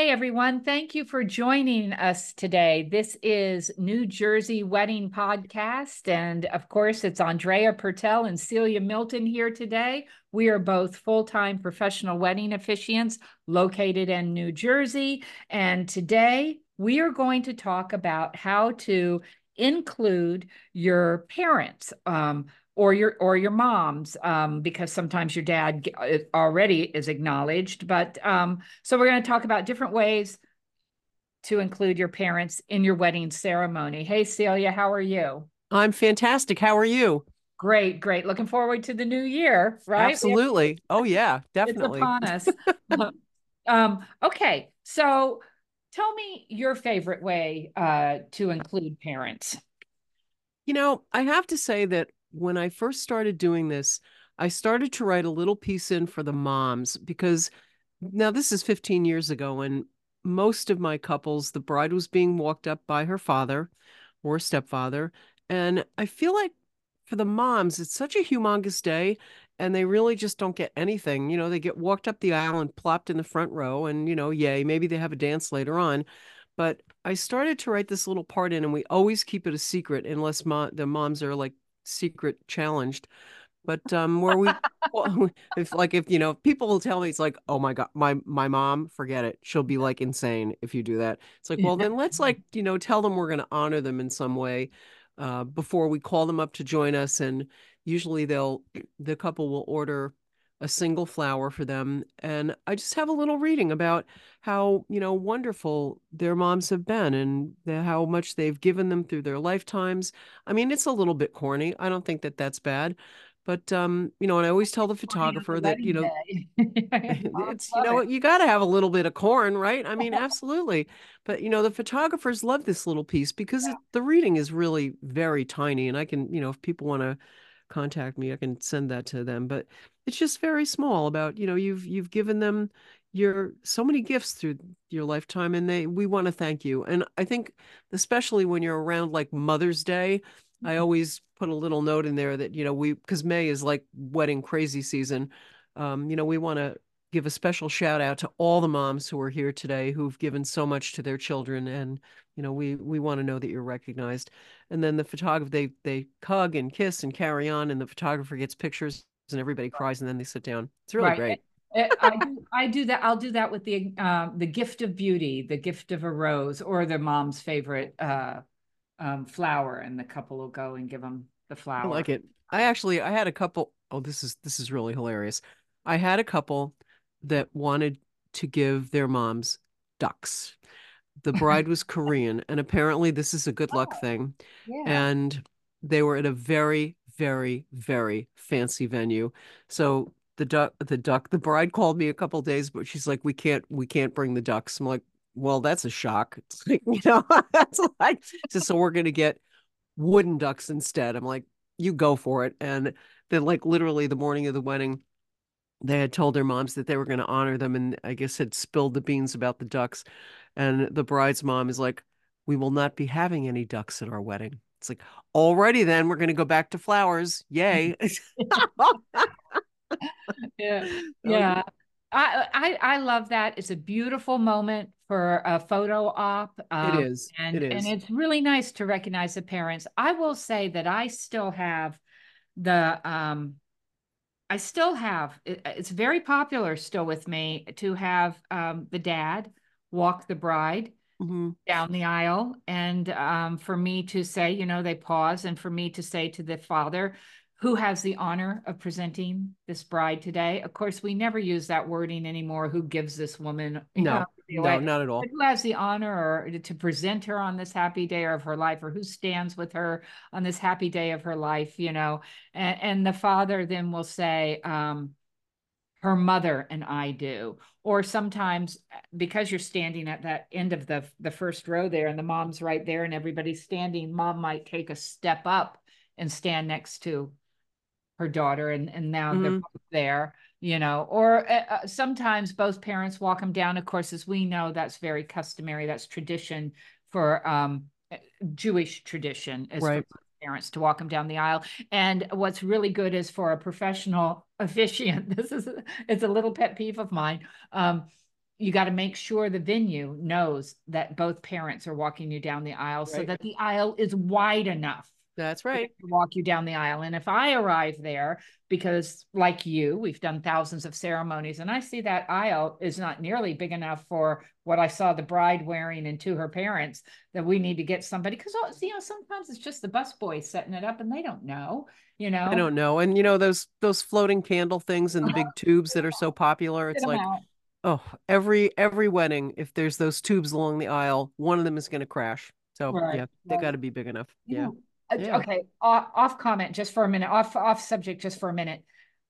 Hey everyone, thank you for joining us today. This is New Jersey Wedding Podcast. And of course, it's Andrea Purtell and Celia Milton here today. We are both full time professional wedding officiants located in New Jersey. And today we are going to talk about how to include your parents. Um, or your or your mom's um, because sometimes your dad uh, already is acknowledged but um, so we're going to talk about different ways to include your parents in your wedding ceremony. Hey celia how are you? I'm fantastic. How are you? Great great. Looking forward to the new year right? Absolutely. Oh yeah definitely it's upon us. Um, okay so tell me your favorite way uh, to include parents. You know i have to say that when I first started doing this, I started to write a little piece in for the moms because now this is 15 years ago and most of my couples the bride was being walked up by her father or stepfather and I feel like for the moms it's such a humongous day and they really just don't get anything you know they get walked up the aisle and plopped in the front row and you know yay maybe they have a dance later on. But I started to write this little part in and we always keep it a secret unless the moms are like secret challenged but um where we if like if you know people will tell me it's like oh my god my my mom forget it she'll be like insane if you do that. It's like well then let's like you know tell them we're going to honor them in some way uh before we call them up to join us and usually they'll the couple will order a single flower for them. And I just have a little reading about how, you know, wonderful their moms have been and the, how much they've given them through their lifetimes. I mean, it's a little bit corny. I don't think that that's bad. But um, you know, and I always tell the photographer that you know, it's you know, you got to have a little bit of corn, right? I mean, absolutely. But you know, the photographers love this little piece because yeah. it, the reading is really very tiny, and I can, you know, if people want to contact me, I can send that to them. But it's just very small about, you know, you've you've given them your so many gifts through your lifetime and they we want to thank you. And I think especially when you're around like Mother's Day, I mm-hmm. always put a little note in there that, you know, we because May is like wedding crazy season. Um, you know, we want to give a special shout out to all the moms who are here today who've given so much to their children and you know we we want to know that you're recognized and then the photographer they they hug and kiss and carry on and the photographer gets pictures and everybody cries and then they sit down it's really right. great I do, I do that. I'll do that with the uh, the gift of beauty, the gift of a rose, or the mom's favorite uh, um, flower, and the couple will go and give them the flower. I like it. I actually I had a couple. Oh, this is this is really hilarious. I had a couple that wanted to give their moms ducks. The bride was Korean, and apparently this is a good luck oh, thing. Yeah. And they were at a very, very, very fancy venue. So the duck, the duck, the bride called me a couple days, but she's like, "We can't, we can't bring the ducks." I'm like, "Well, that's a shock." It's like, you know, that's like, so, so we're gonna get wooden ducks instead. I'm like, "You go for it." And then, like, literally the morning of the wedding, they had told their moms that they were going to honor them and I guess had spilled the beans about the ducks. And the bride's mom is like, We will not be having any ducks at our wedding. It's like, alrighty then, we're going to go back to flowers. Yay. yeah. Yeah. I, I I love that. It's a beautiful moment for a photo op. Um, it is. And, it is. And it's really nice to recognize the parents. I will say that I still have the um I still have, it, it's very popular still with me to have um, the dad walk the bride mm-hmm. down the aisle. And um, for me to say, you know, they pause and for me to say to the father, who has the honor of presenting this bride today? Of course, we never use that wording anymore. Who gives this woman? No, know, no, not at all. But who has the honor or to present her on this happy day of her life, or who stands with her on this happy day of her life? You know, and, and the father then will say, um, "Her mother and I do." Or sometimes because you're standing at that end of the the first row there, and the mom's right there, and everybody's standing, mom might take a step up and stand next to her daughter and and now mm-hmm. they're both there you know or uh, uh, sometimes both parents walk them down of course as we know that's very customary that's tradition for um uh, jewish tradition as right. parents to walk them down the aisle and what's really good is for a professional officiant this is it's a little pet peeve of mine um you got to make sure the venue knows that both parents are walking you down the aisle right. so that the aisle is wide enough that's right. walk you down the aisle. And if I arrive there, because like you, we've done thousands of ceremonies, and I see that aisle is not nearly big enough for what I saw the bride wearing and to her parents, that we need to get somebody. Because you know, sometimes it's just the bus boys setting it up, and they don't know. You know, I don't know. And you know those those floating candle things and the big tubes that are so popular. It's like. Out. Oh, every every wedding, if there's those tubes along the aisle, one of them is going to crash. So right. yeah, they right. got to be big enough. yeah. Uh, yeah. Okay, off, off comment just for a minute, off off subject just for a minute.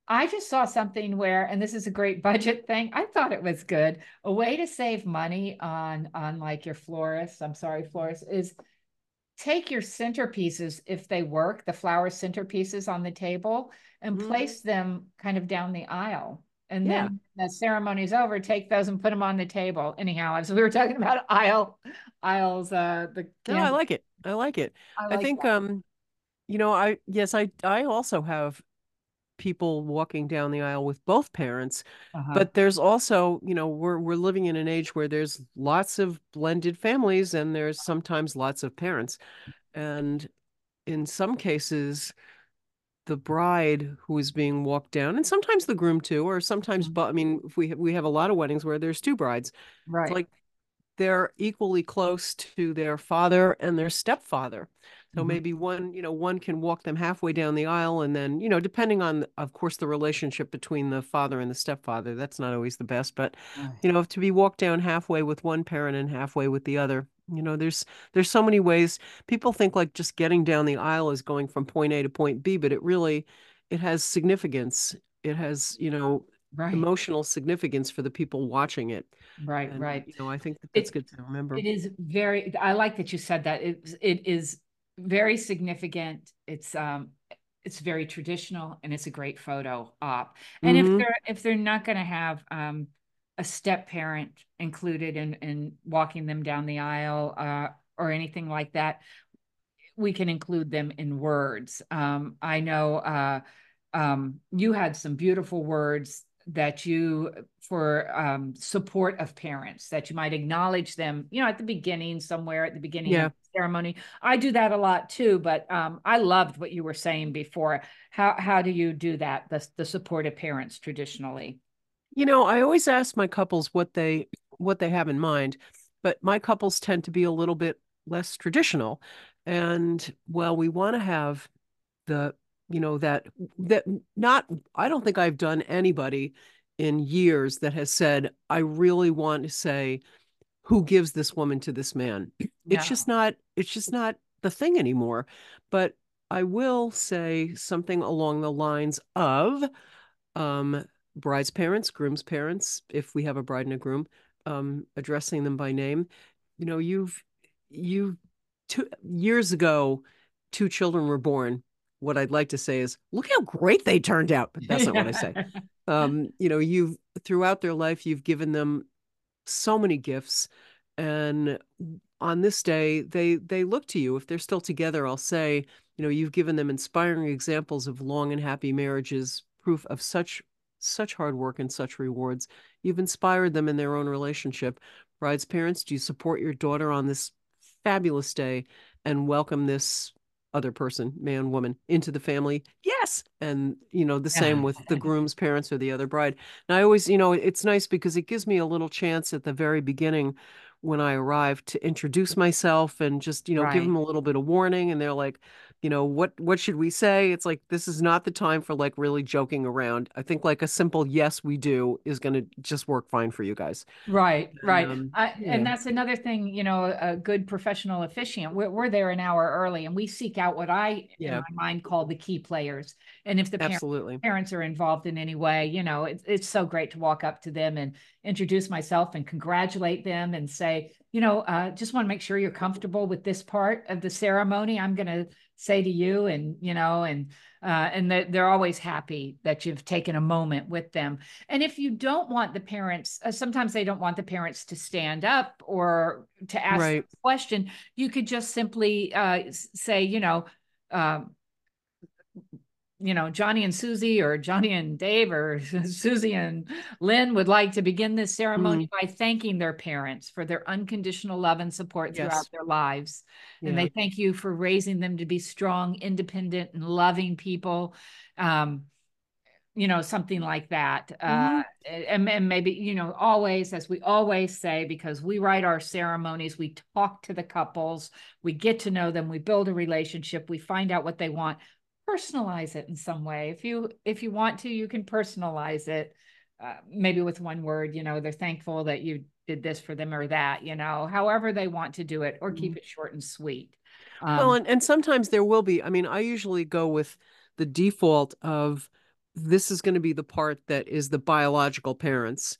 I just saw something where, and this is a great budget thing. I thought it was good. A way to save money on on like your florist. I'm sorry, florist is take your centerpieces if they work, the flower centerpieces on the table, and mm-hmm. place them kind of down the aisle. And yeah. then the ceremony's over, take those and put them on the table. Anyhow, so we were talking about aisle aisles, uh, the no, I like it. I like it. I, like I think that. um you know, I yes, I I also have people walking down the aisle with both parents uh-huh. but there's also you know we're we're living in an age where there's lots of blended families and there's sometimes lots of parents and in some cases the bride who is being walked down and sometimes the groom too or sometimes mm-hmm. but i mean if we have, we have a lot of weddings where there's two brides right it's like they're equally close to their father and their stepfather. So mm-hmm. maybe one, you know, one can walk them halfway down the aisle and then, you know, depending on of course the relationship between the father and the stepfather, that's not always the best, but you know, to be walked down halfway with one parent and halfway with the other. You know, there's there's so many ways. People think like just getting down the aisle is going from point A to point B, but it really it has significance. It has, you know, right. emotional significance for the people watching it. Right, and, right. You know, I think that that's it, good to remember. It is very. I like that you said that. It it is very significant. It's um it's very traditional and it's a great photo op. And mm-hmm. if they're if they're not going to have um a step parent included in in walking them down the aisle uh, or anything like that, we can include them in words. Um, I know uh, um, you had some beautiful words that you for um, support of parents that you might acknowledge them you know at the beginning somewhere at the beginning yeah. of the ceremony. I do that a lot too but um, i loved what you were saying before. How how do you do that the, the support of parents traditionally? You know i always ask my couples what they what they have in mind but my couples tend to be a little bit less traditional. And well we want to have the you know that that not i don't think i've done anybody in years that has said i really want to say who gives this woman to this man? It's just not it's just not the thing anymore. But i will say something along the lines of um bride's parents groom's parents if we have a bride and a groom um addressing them by name. You know you've you two years ago two children were born what I'd like to say is, look how great they turned out. But that's not what I say. Um, you know, you've throughout their life, you've given them so many gifts, and on this day, they they look to you. If they're still together, I'll say, you know, you've given them inspiring examples of long and happy marriages, proof of such such hard work and such rewards. You've inspired them in their own relationship. Bride's parents, do you support your daughter on this fabulous day and welcome this other person, man, woman, into the family. Yes. And, you know, the same with the groom's parents or the other bride. And I always, you know, it's nice because it gives me a little chance at the very beginning when I arrive to introduce myself and just, you know, right. give them a little bit of warning. And they're like, you know what what should we say it's like this is not the time for like really joking around i think like a simple yes we do is going to just work fine for you guys right right um, I, yeah. and that's another thing you know a good professional officiant we're, we're there an hour early and we seek out what i yeah. in my mind call the key players and if the Absolutely. parents are involved in any way you know it, it's so great to walk up to them and introduce myself and congratulate them and say you know uh, just want to make sure you're comfortable with this part of the ceremony i'm going to say to you and you know and uh, and that they're always happy that you've taken a moment with them and if you don't want the parents uh, sometimes they don't want the parents to stand up or to ask right. a question you could just simply uh, say you know um, you know, Johnny and Susie or Johnny and Dave or Susie and Lynn would like to begin this ceremony mm. by thanking their parents for their unconditional love and support throughout their lives. Yeah. And they thank you for raising them to be strong, independent, and loving people. Um, you know, something like that. Uh, mm-hmm. Uh, and, and maybe, you know, always, as we always say, because we write our ceremonies, we talk to the couples, we get to know them, we build a relationship, we find out what they want personalize it in some way. If you if you want to, you can personalize it. Uh, maybe with one word, you know, they're thankful that you did this for them or that, you know, however they want to do it, or keep mm-hmm. it short and sweet. Um, well, and, and sometimes there will be. I mean, I usually go with the default of this is going to be the part that is the biological parents.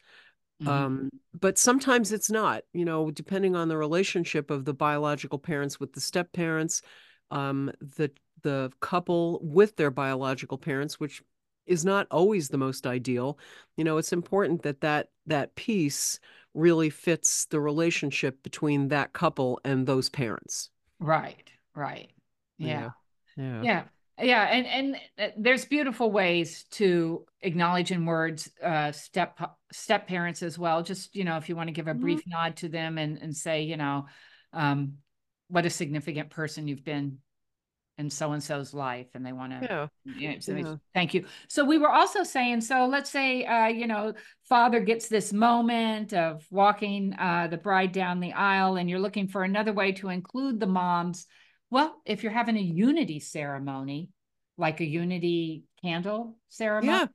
Mm-hmm. Um, but sometimes it's not, you know, depending on the relationship of the biological parents with the step parents, um, the the couple with their biological parents, which is not always the most ideal. You know, it's important that that that piece really fits the relationship between that couple and those parents. Right. Right. Yeah. Yeah. Yeah. yeah. and and uh, there's beautiful ways to acknowledge in words uh, step step parents as well. Just you know, if you want to give a mm-hmm. brief mm-hmm. nod to them and and say, you know, um, what a significant person you've been in so and so's life and they want to yeah. You know, so yeah. thank you so we were also saying so let's say uh, you know father gets this moment of walking uh, the bride down the aisle and you're looking for another way to include the moms well if you're having a unity ceremony like a unity candle ceremony yeah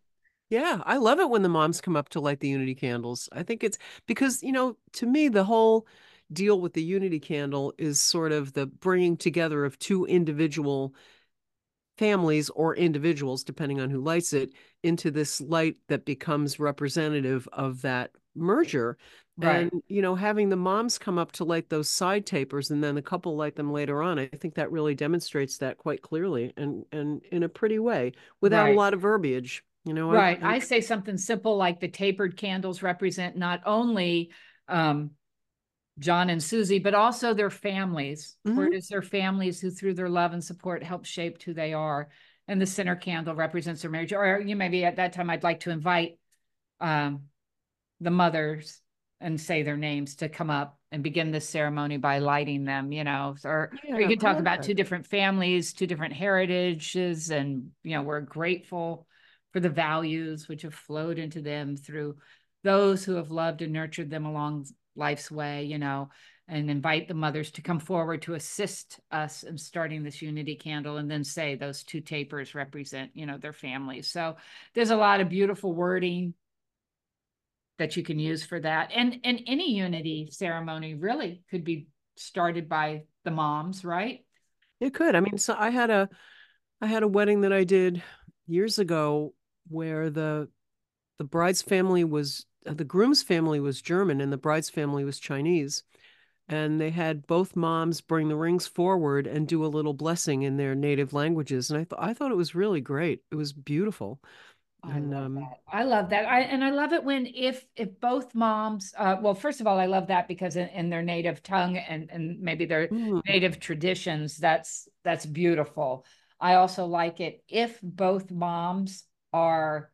yeah, I love it when the moms come up to light the unity candles. I think it's because, you know, to me, the whole deal with the unity candle is sort of the bringing together of two individual families or individuals depending on who lights it into this light that becomes representative of that merger right. and you know having the moms come up to light those side tapers and then the couple light them later on i think that really demonstrates that quite clearly and and in a pretty way without right. a lot of verbiage you know right I, I, I say something simple like the tapered candles represent not only um John and Susie, but also their families. Mm-hmm. Where it is their families who, through their love and support, help shape who they are. And the center candle represents their marriage. Or you maybe at that time, I'd like to invite um, the mothers and say their names to come up and begin this ceremony by lighting them, you know, or, yeah, or you can talk about two different families, two different heritages, and, you know, we're grateful for the values which have flowed into them through those who have loved and nurtured them along life's way, you know, and invite the mothers to come forward to assist us in starting this unity candle and then say those two tapers represent, you know, their families. So there's a lot of beautiful wording that you can use for that. And and any unity ceremony really could be started by the moms, right? It could. I mean, so I had a I had a wedding that I did years ago where the the bride's family was the groom's family was German and the bride's family was Chinese. And they had both moms bring the rings forward and do a little blessing in their native languages. And I thought I thought it was really great. It was beautiful. I and, love um, that. I love that. I and I love it when if if both moms, uh, well, first of all, I love that because in, in their native tongue and and maybe their mm. native traditions, that's that's beautiful. I also like it if both moms are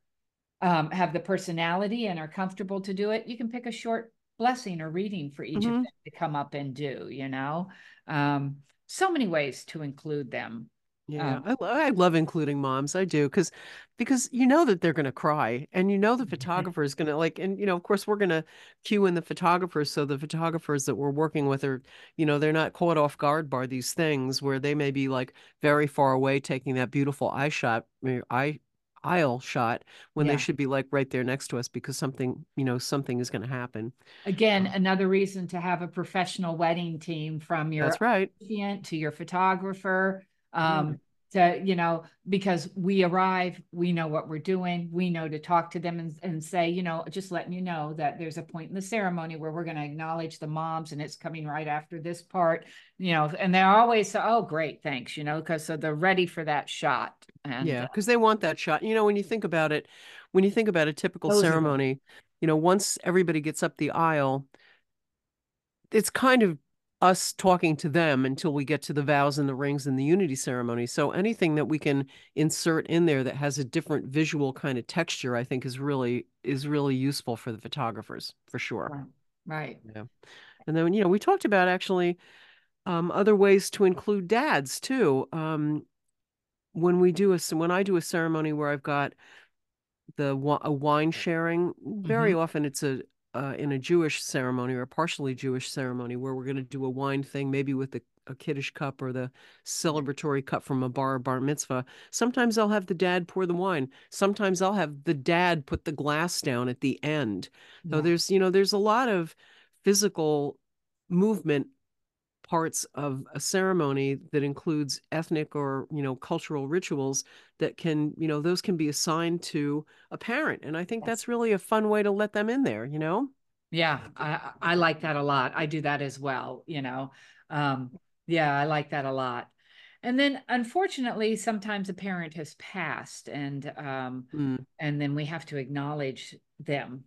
um, have the personality and are comfortable to do it, you can pick a short blessing or reading for each mm-hmm. of them to come up and do, you know? Um, so many ways to include them. Yeah, um, I, I love including moms. I do because because you know that they're going to cry, and you know the photographer is going to like, and you know, of course, we're going to cue in the photographers, so the photographers that we're working with are, you know, they're not caught off guard by these things where they may be like very far away taking that beautiful eye shot, eye aisle shot when yeah. they should be like right there next to us because something you know something is going to happen. Again um, another reason to have a professional wedding team from your that's right. to your photographer um, mm to you know because we arrive we know what we're doing we know to talk to them and, and say you know just letting you know that there's a point in the ceremony where we're going to acknowledge the moms and it's coming right after this part you know and they're always say oh great thanks you know because so they're ready for that shot and yeah because uh, they want that shot. You know when you think about it when you think about a typical ceremony you know once everybody gets up the aisle it's kind of us talking to them until we get to the vows and the rings and the unity ceremony. So anything that we can insert in there that has a different visual kind of texture, I think is really is really useful for the photographers for sure. Right. Yeah. And then you know, we talked about actually um, other ways to include dads too. Um, when we do a when I do a ceremony where I've got the a wine sharing, very Mhm. often it's a uh, in a Jewish ceremony or a partially Jewish ceremony where we're going to do a wine thing, maybe with the, a kiddush cup or the celebratory cup from a bar or bar mitzvah. Sometimes I'll have the dad pour the wine. Sometimes I'll have the dad put the glass down at the end. So there's, you know, there's a lot of physical movement parts of a ceremony that includes ethnic or you know cultural rituals that can you know those can be assigned to a parent and i think Yes. that's really a fun way to let them in there you know Yeah, I I like that a lot. I do that as well, you know. Um, yeah, I like that a lot. And then unfortunately, sometimes a parent has passed and um Mm, and then we have to acknowledge them.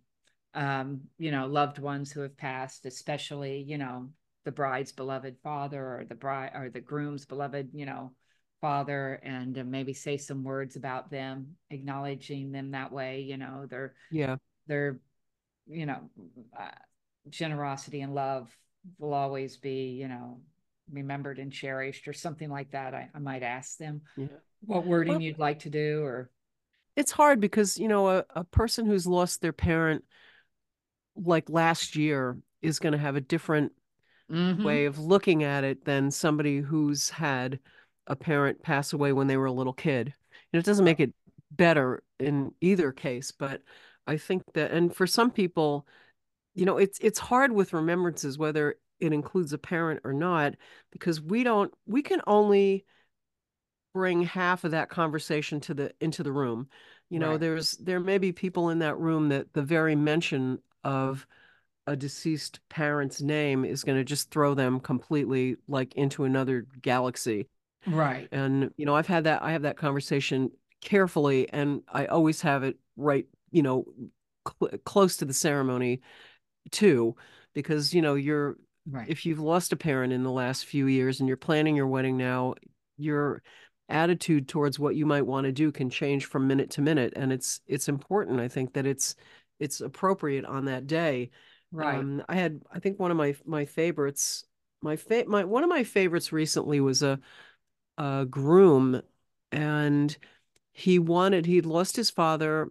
Um, you know, loved ones who have passed, especially, you know, the bride's beloved father or the bride or the groom's beloved, you know, father and uh, maybe say some words about them, acknowledging them that way, you know, their yeah their you know, uh, generosity and love will always be, you know, remembered and cherished or something like that. I, I might ask them yeah what wording well, you'd like to do or it's hard because you know a, a person who's lost their parent like last year is going to have a different Mhm. way of looking at it than somebody who's had a parent pass away when they were a little kid. And it doesn't make it better in either case, but I think that and for some people, you know, it's it's hard with remembrances whether it includes a parent or not because we don't we can only bring half of that conversation to the into the room. You know, Right. there's there may be people in that room that the very mention of a deceased parent's name is going to just throw them completely like into another galaxy. Right. And you know, I've had that I have that conversation carefully and I always have it right, you know, cl- close to the ceremony too because you know, you're Right. if you've lost a parent in the last few years and you're planning your wedding now, your attitude towards what you might want to do can change from minute to minute and it's it's important I think that it's it's appropriate on that day Right. um, I had, I think one of my my favorites, my fa- my one of my favorites recently was a a groom, and he wanted he'd lost his father.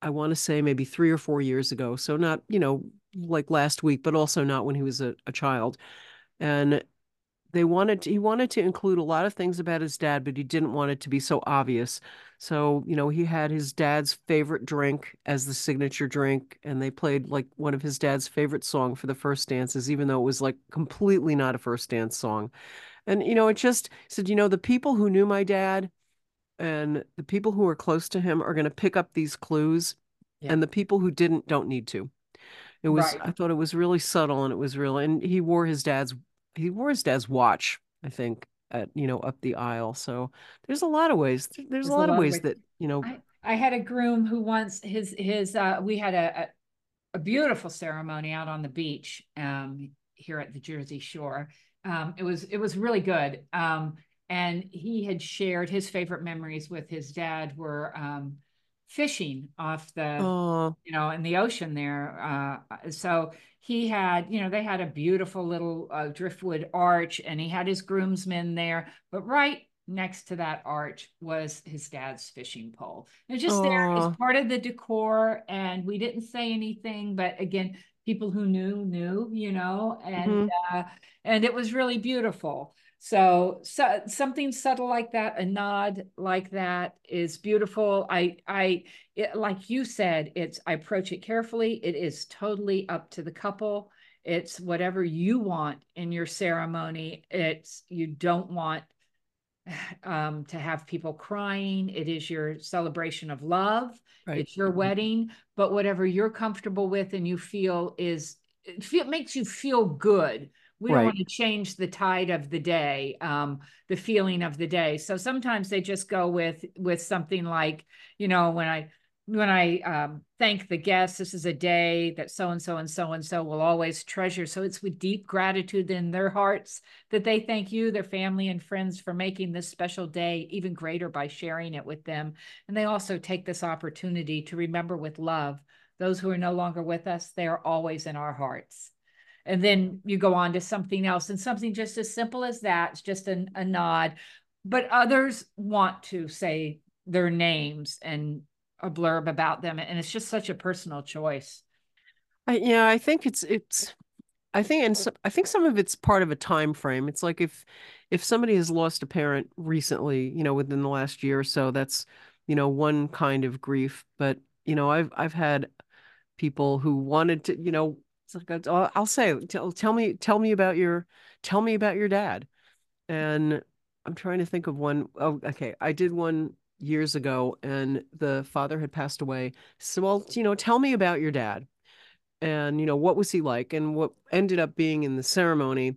I want to say maybe three or four years ago, so not you know like last week, but also not when he was a, a child. And they wanted to, he wanted to include a lot of things about his dad, but he didn't want it to be so obvious. So, you know, he had his dad's favorite drink as the signature drink, and they played like one of his dad's favorite song for the first dances, even though it was like completely not a first dance song. And, you know, it just said, you know, the people who knew my dad and the people who are close to him are going to pick up these clues, Yeah. and the people who didn't don't need to. It was, Right. I thought it was really subtle and it was real. And he wore his dad's, he wore his dad's watch, I think, at, you know, up the aisle. So there's a lot of ways. There's, There's a lot of ways ways. that, you know, I, I had a groom who once his his uh we had a, a beautiful ceremony out on the beach um here at the Jersey Shore. Um it was it was really good. Um and he had shared his favorite memories with his dad were um fishing off the oh, you know, in the ocean there. Uh, so he had, you know, they had a beautiful little uh, driftwood arch, and he had his groomsmen there. But right next to that arch was his dad's fishing pole. It was just there as part of the decor, and we didn't say anything. But again, people who knew knew, you know, and mhm, uh, and it was really beautiful. So, so something subtle like that, a nod like that is beautiful. I I it, like you said, it's I approach it carefully. It is totally up to the couple. It's whatever you want in your ceremony. It's you don't want um, to have people crying. It is your celebration of love. right. It's your wedding, but whatever you're comfortable with and you feel is it feel makes you feel good. We don't Right. want to change the tide of the day, um, the feeling of the day. So sometimes they just go with with something like, you know, when I when I um, thank the guests, this is a day that so and so and so and so will always treasure. So it's with deep gratitude in their hearts that they thank you, their family, and friends for making this special day even greater by sharing it with them. And they also take this opportunity to remember with love those who are no longer with us, they are always in our hearts. And then you go on to something else, and something just as simple as that, it's just an, a nod. But others want to say their names and a blurb about them and it's just such a personal choice. I, yeah i think it's it's i think and so, i think some of it's part of a time frame. It's like if if somebody has lost a parent recently you know within the last year or so that's you know one kind of grief. But you know i've i've had people who wanted to you know like i'll say tell, tell me tell me about your tell me about your dad and i'm trying to think of one. Oh, okay i did one years ago and the father had passed away. So, well, you know, tell me about your dad. And, you know, what was he like? And what ended up being in the ceremony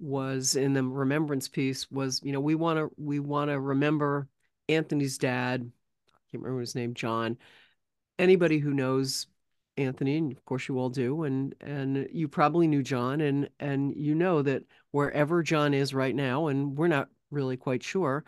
was in the remembrance piece was, you know, we want to we want to remember Anthony's dad. I can't remember his name, John. Anybody who knows Anthony, and of course you all do, and and you probably knew John, and and you know that wherever John is right now, and we're not really quite sure,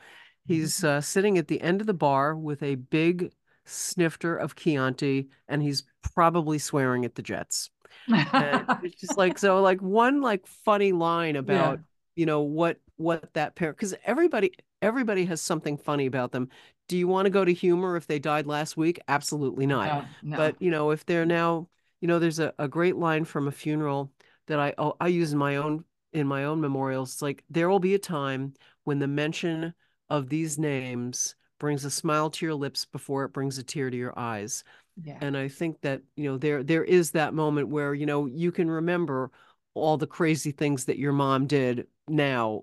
He's mm-hmm. uh, sitting at the end of the bar with a big snifter of Chianti, and he's probably swearing at the Jets. it's just like so, like one like funny line about yeah. you know what what that pair because everybody everybody has something funny about them. Do you want to go to humor if they died last week? Absolutely not. No, no. But you know if they're now you know there's a, a great line from a funeral that I oh, I use in my own in my own memorials. It's like there will be a time when the mention of these names brings a smile to your lips before it brings a tear to your eyes. Yeah. And I think that, you know, there there is that moment where, you know, you can remember all the crazy things that your mom did now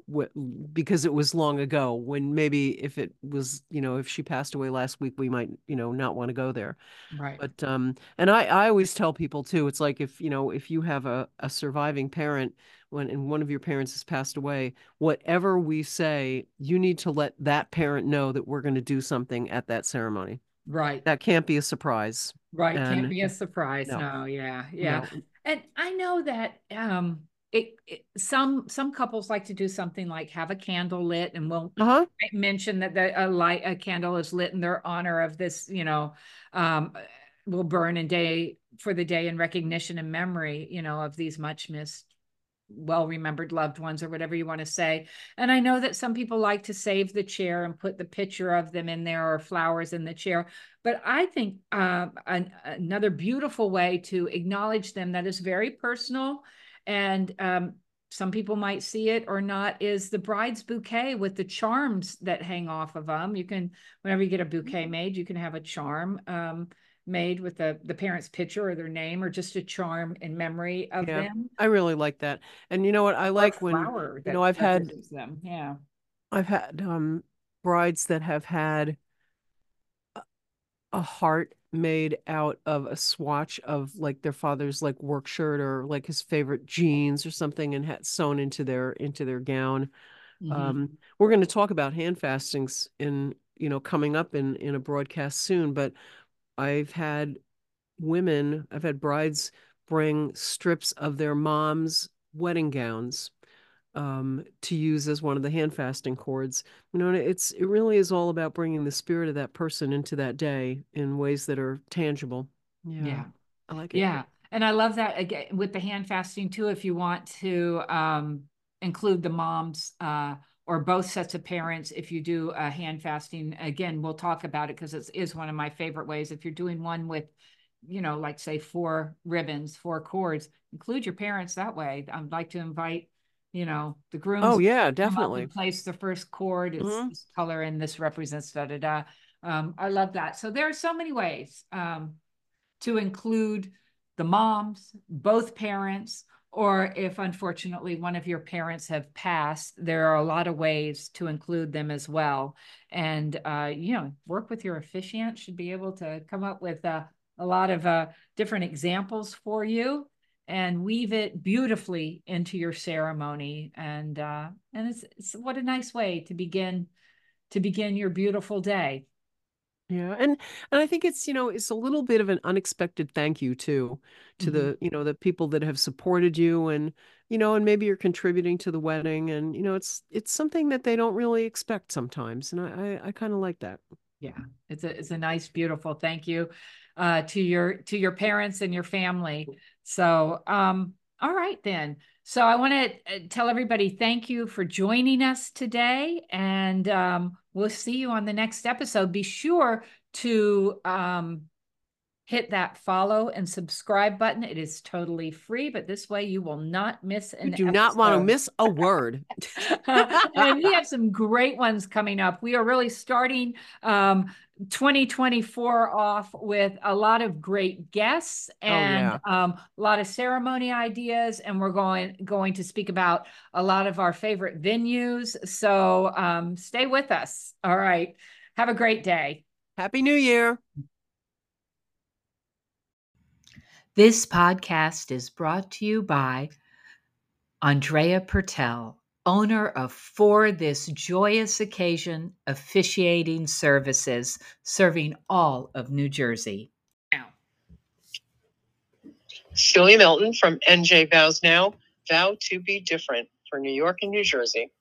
because it was long ago when maybe if it was you know if she passed away last week we might you know not want to go there. Right. But um and i i always tell people too it's like if you know if you have a, a surviving parent when and one of your parents has passed away whatever we say you need to let that parent know that we're going to do something at that ceremony. Right. That can't be a surprise. Right and, can't be a surprise no, no yeah yeah. No. and i know that um it, it, some some couples like to do something like have a candle lit and we'll uh-huh. mention that the, a light a candle is lit in their honor of this you know um will burn in day for the day in recognition and memory you know of these much missed well remembered loved ones or whatever you want to say and i know that some people like to save the chair and put the picture of them in there or flowers in the chair but i think uh, an, another beautiful way to acknowledge them that is very personal and um, some people might see it or not is the bride's bouquet with the charms that hang off of them you can whenever you get a bouquet mm-hmm. made you can have a charm um, made with the the parent's picture or their name or just a charm in memory of yeah, them. I really like that. And you know what? I like when you know i've had them yeah. I've had um brides that have had a heart made out of a swatch of like their father's like work shirt or like his favorite jeans or something and had sewn into their into their gown. Mm-hmm. Um, we're going to talk about hand fastings in you know coming up in in a broadcast soon, but I've had women, I've had brides bring strips of their mom's wedding gowns um, to use as one of the hand fasting cords. You know, it's it really is all about bringing the spirit of that person into that day in ways that are tangible. Yeah, yeah. I like it. Yeah, and I love that again with the hand fasting too. If you want to um, include the moms. Uh, or both sets of parents if you do a hand fasting again we'll talk about it because it is one of my favorite ways if you're doing one with you know like say four ribbons four cords include your parents that way i'd like to invite you know, the groom. Oh yeah, definitely. Place the first cord. It's mm-hmm. this color, and this represents da da da. Um, I love that. So there are so many ways um, to include the moms, both parents, or if unfortunately one of your parents have passed, there are a lot of ways to include them as well. And uh, you know, work with your officiant should be able to come up with uh, a lot of uh, different examples for you and weave it beautifully into your ceremony and uh, and it's, it's what a nice way to begin to begin your beautiful day Yeah, and and I think it's you know it's a little bit of an unexpected thank you too to Mhm. the you know the people that have supported you and you know and maybe you're contributing to the wedding and you know it's it's something that they don't really expect sometimes and I I, I kind of like that. Yeah, it's a it's a nice, beautiful thank you uh, to your to your parents and your family. So, um, all right then. So I want to tell everybody thank you for joining us today, and um, we'll see you on the next episode. Be sure to um, hit that follow and subscribe button. It is totally free, but this way you will not miss an You do episode. not want to miss a word. and we have some great ones coming up. We are really starting um, 2024 off with a lot of great guests and oh, yeah. um, a lot of ceremony ideas, and we're going going to speak about a lot of our favorite venues. So um, stay with us. All right. Have a great day. Happy New Year. This podcast is brought to you by Andrea Purtell, owner of For This Joyous Occasion Officiating Services, serving all of New Jersey. Now, Celia Milton from NJ Vows Now, Vow to Be Different for New York and New Jersey.